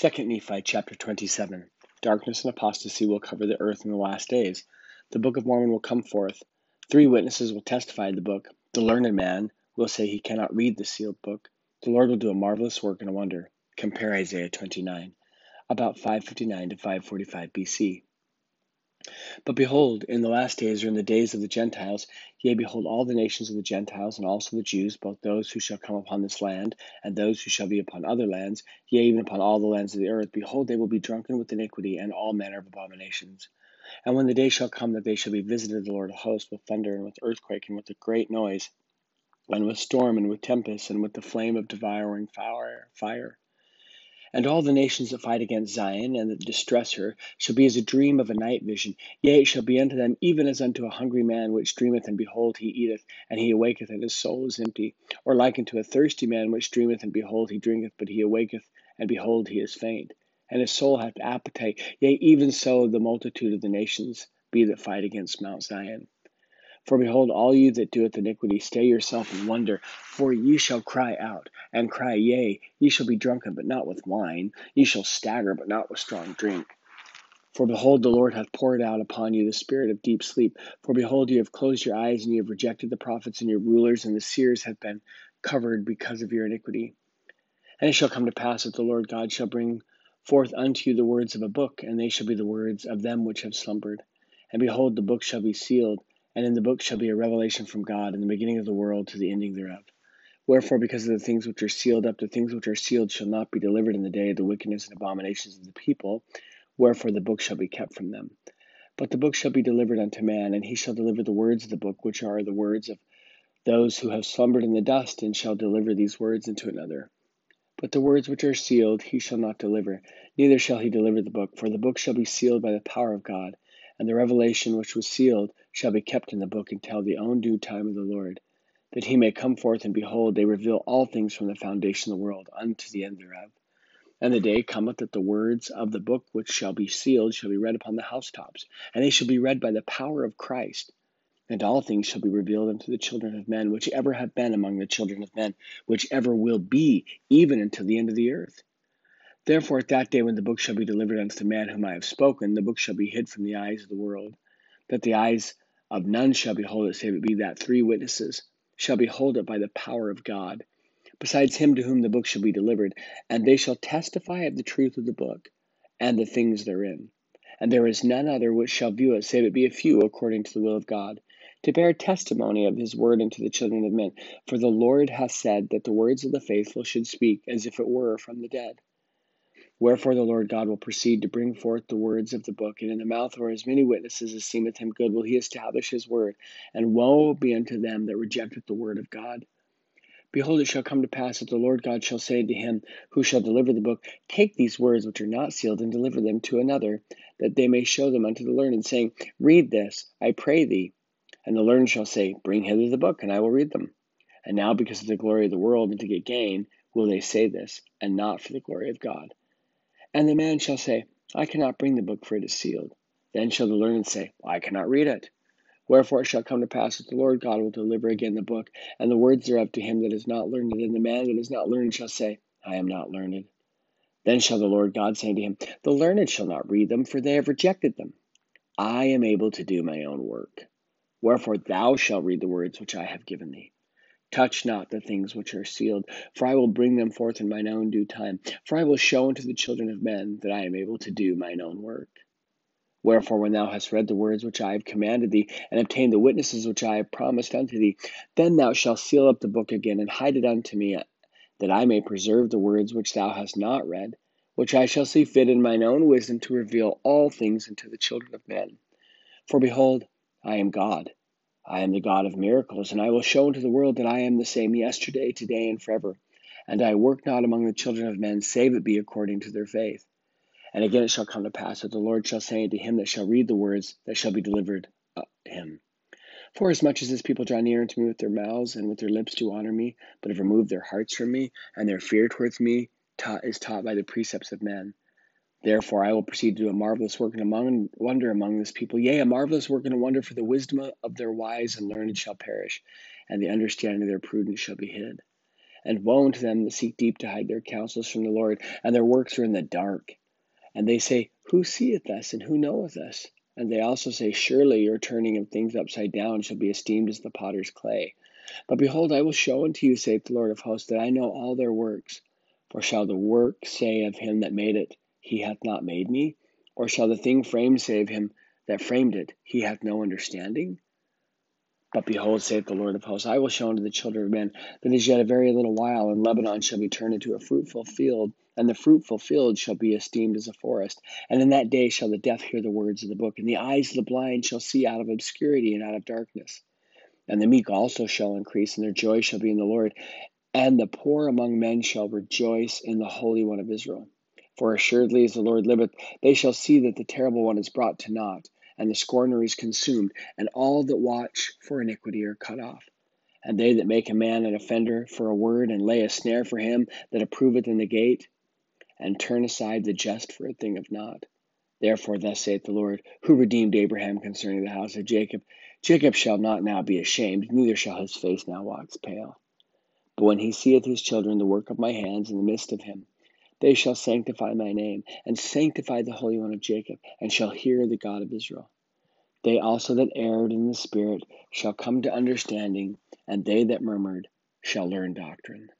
2 Nephi chapter 27. Darkness and apostasy will cover the earth in the last days. The Book of Mormon will come forth. Three witnesses will testify the book. The learned man will say he cannot read the sealed book. The Lord will do a marvelous work and a wonder. Compare Isaiah 29. About 559 to 545 BC. But behold, in the last days or in the days of the Gentiles, yea, behold, all the nations of the Gentiles, and also the Jews, both those who shall come upon this land, and those who shall be upon other lands, yea, even upon all the lands of the earth, behold, they will be drunken with iniquity and all manner of abominations. And when the day shall come that they shall be visited of the Lord of hosts with thunder and with earthquake and with a great noise, and with storm and with tempest and with the flame of devouring fire, fire and all the nations that fight against Zion and that distress her shall be as a dream of a night vision. Yea, it shall be unto them even as unto a hungry man which dreameth, and behold, he eateth, and he awaketh, and his soul is empty. Or like unto a thirsty man which dreameth, and behold, he drinketh, but he awaketh, and behold, he is faint. And his soul hath appetite. Yea, even so the multitude of the nations be that fight against Mount Zion. For behold, all you that doeth iniquity, stay yourself and wonder, for ye shall cry out, and cry, Yea, ye shall be drunken, but not with wine, ye shall stagger, but not with strong drink. For behold, the Lord hath poured out upon you the spirit of deep sleep. For behold, you have closed your eyes, and you have rejected the prophets and your rulers, and the seers have been covered because of your iniquity. And it shall come to pass that the Lord God shall bring forth unto you the words of a book, and they shall be the words of them which have slumbered. And behold, the book shall be sealed and in the book shall be a revelation from God in the beginning of the world to the ending thereof. Wherefore, because of the things which are sealed up, the things which are sealed shall not be delivered in the day of the wickedness and abominations of the people. Wherefore, the book shall be kept from them. But the book shall be delivered unto man, and he shall deliver the words of the book, which are the words of those who have slumbered in the dust, and shall deliver these words into another. But the words which are sealed he shall not deliver, neither shall he deliver the book, for the book shall be sealed by the power of God and the revelation which was sealed shall be kept in the book until the own due time of the Lord, that he may come forth and behold, they reveal all things from the foundation of the world unto the end thereof. And the day cometh that the words of the book which shall be sealed shall be read upon the housetops, and they shall be read by the power of Christ. And all things shall be revealed unto the children of men, which ever have been among the children of men, which ever will be, even until the end of the earth. Therefore, at that day when the book shall be delivered unto the man whom I have spoken, the book shall be hid from the eyes of the world, that the eyes of none shall behold it, save it be that three witnesses shall behold it by the power of God, besides him to whom the book shall be delivered, and they shall testify of the truth of the book and the things therein. And there is none other which shall view it, save it be a few according to the will of God, to bear testimony of his word unto the children of men. For the Lord hath said that the words of the faithful should speak as if it were from the dead. Wherefore the Lord God will proceed to bring forth the words of the book, and in the mouth of as many witnesses as seemeth him good will he establish his word. And woe be unto them that rejecteth the word of God. Behold, it shall come to pass that the Lord God shall say to him who shall deliver the book, Take these words which are not sealed, and deliver them to another, that they may show them unto the learned, saying, Read this, I pray thee. And the learned shall say, Bring hither the book, and I will read them. And now, because of the glory of the world, and to get gain, will they say this, and not for the glory of God. And the man shall say, I cannot bring the book, for it is sealed. Then shall the learned say, I cannot read it. Wherefore it shall come to pass that the Lord God will deliver again the book, and the words thereof to him that is not learned, and the man that is not learned shall say, I am not learned. Then shall the Lord God say to him, The learned shall not read them, for they have rejected them. I am able to do my own work. Wherefore thou shalt read the words which I have given thee. Touch not the things which are sealed, for I will bring them forth in mine own due time. For I will show unto the children of men that I am able to do mine own work. Wherefore, when thou hast read the words which I have commanded thee, and obtained the witnesses which I have promised unto thee, then thou shalt seal up the book again, and hide it unto me, that I may preserve the words which thou hast not read, which I shall see fit in mine own wisdom to reveal all things unto the children of men. For behold, I am God I am the God of miracles, and I will show unto the world that I am the same yesterday, today, and forever. And I work not among the children of men, save it be according to their faith. And again it shall come to pass that the Lord shall say unto him that shall read the words that shall be delivered him. For as much as this people draw near unto me with their mouths and with their lips to honor me, but have removed their hearts from me, and their fear towards me is taught by the precepts of men, Therefore, I will proceed to do a marvelous work and a wonder among this people. Yea, a marvelous work and a wonder, for the wisdom of their wise and learned shall perish, and the understanding of their prudence shall be hid. And woe unto them that seek deep to hide their counsels from the Lord, and their works are in the dark. And they say, Who seeth us, and who knoweth us? And they also say, Surely your turning of things upside down shall be esteemed as the potter's clay. But behold, I will show unto you, saith the Lord of hosts, that I know all their works. For shall the work say of him that made it, He hath not made me? Or shall the thing framed save him that framed it, He hath no understanding? But behold, saith the Lord of hosts, I will show unto the children of men that is yet a very little while, and Lebanon shall be turned into a fruitful field, and the fruitful field shall be esteemed as a forest. And in that day shall the deaf hear the words of the book, and the eyes of the blind shall see out of obscurity and out of darkness. And the meek also shall increase, and their joy shall be in the Lord. And the poor among men shall rejoice in the Holy One of Israel. For assuredly as the Lord liveth, they shall see that the terrible one is brought to naught and the scorner is consumed, and all that watch for iniquity are cut off. And they that make a man an offender for a word, and lay a snare for him that approveth in the gate, and turn aside the just for a thing of naught. Therefore, thus saith the Lord, who redeemed Abraham concerning the house of Jacob Jacob shall not now be ashamed, neither shall his face now wax pale. But when he seeth his children, the work of my hands in the midst of him, they shall sanctify my name, and sanctify the Holy One of Jacob, and shall hear the God of Israel. They also that erred in the Spirit shall come to understanding, and they that murmured shall learn doctrine.